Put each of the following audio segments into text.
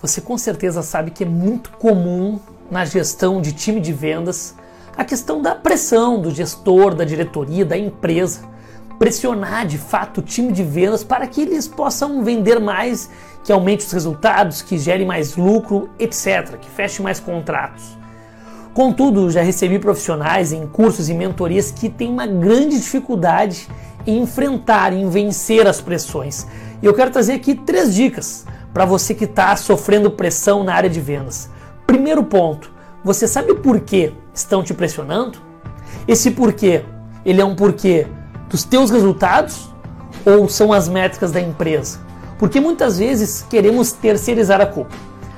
Você com certeza sabe que é muito comum na gestão de time de vendas a questão da pressão do gestor, da diretoria, da empresa, pressionar de fato o time de vendas para que eles possam vender mais, que aumente os resultados, que gere mais lucro, etc., que feche mais contratos. Contudo, já recebi profissionais em cursos e mentorias que têm uma grande dificuldade em enfrentar, em vencer as pressões. E eu quero trazer aqui três dicas para você que está sofrendo pressão na área de vendas. Primeiro ponto, você sabe por que estão te pressionando? Esse porquê, ele é um porquê dos teus resultados ou são as métricas da empresa? Porque muitas vezes queremos terceirizar a culpa.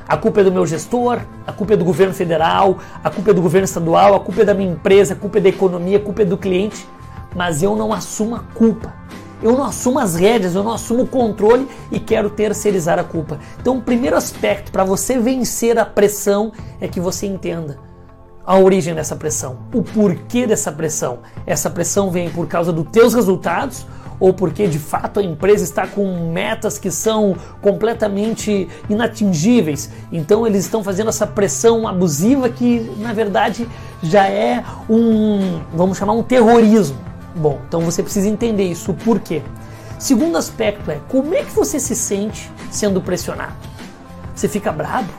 A culpa é do meu gestor, a culpa é do governo federal, a culpa é do governo estadual, a culpa é da minha empresa, a culpa é da economia, a culpa é do cliente, mas eu não assumo a culpa eu não assumo as rédeas, eu não assumo o controle e quero terceirizar a culpa. Então, o primeiro aspecto para você vencer a pressão é que você entenda a origem dessa pressão, o porquê dessa pressão. Essa pressão vem por causa dos teus resultados ou porque de fato a empresa está com metas que são completamente inatingíveis. Então eles estão fazendo essa pressão abusiva que na verdade já é um, vamos chamar um terrorismo. Bom, então você precisa entender isso, por quê? Segundo aspecto é como é que você se sente sendo pressionado? Você fica bravo?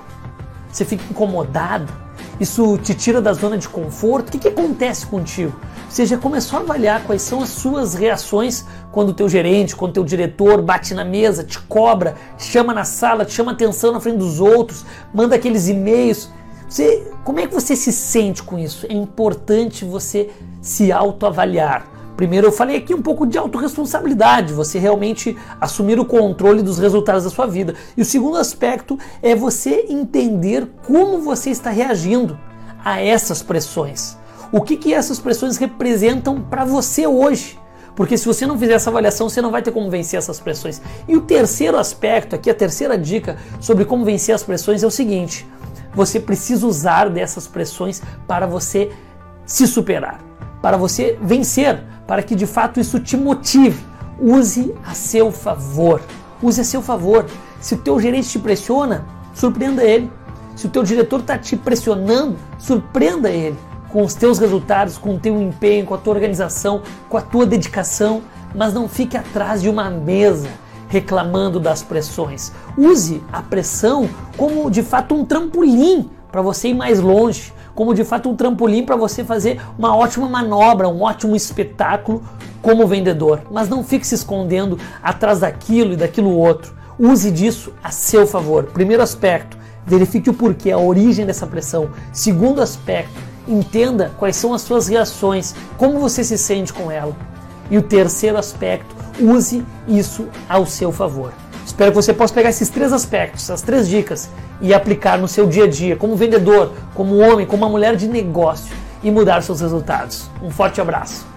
Você fica incomodado? Isso te tira da zona de conforto? O que, que acontece contigo? Você já começou a avaliar quais são as suas reações quando o teu gerente, quando o teu diretor bate na mesa, te cobra, te chama na sala, te chama atenção na frente dos outros, manda aqueles e-mails. Você, como é que você se sente com isso? É importante você se autoavaliar. Primeiro, eu falei aqui um pouco de autorresponsabilidade, você realmente assumir o controle dos resultados da sua vida. E o segundo aspecto é você entender como você está reagindo a essas pressões. O que, que essas pressões representam para você hoje? Porque se você não fizer essa avaliação, você não vai ter como vencer essas pressões. E o terceiro aspecto, aqui a terceira dica sobre como vencer as pressões é o seguinte: você precisa usar dessas pressões para você se superar, para você vencer para que de fato isso te motive. Use a seu favor. Use a seu favor. Se o teu gerente te pressiona, surpreenda ele. Se o teu diretor está te pressionando, surpreenda ele com os teus resultados, com o teu empenho, com a tua organização, com a tua dedicação, mas não fique atrás de uma mesa reclamando das pressões. Use a pressão como de fato um trampolim para você ir mais longe, como de fato um trampolim para você fazer uma ótima manobra, um ótimo espetáculo como vendedor. Mas não fique se escondendo atrás daquilo e daquilo outro. Use disso a seu favor. Primeiro aspecto, verifique o porquê, a origem dessa pressão. Segundo aspecto, entenda quais são as suas reações, como você se sente com ela. E o terceiro aspecto, use isso ao seu favor. Espero que você possa pegar esses três aspectos, essas três dicas e aplicar no seu dia a dia, como vendedor, como homem, como uma mulher de negócio e mudar seus resultados. Um forte abraço.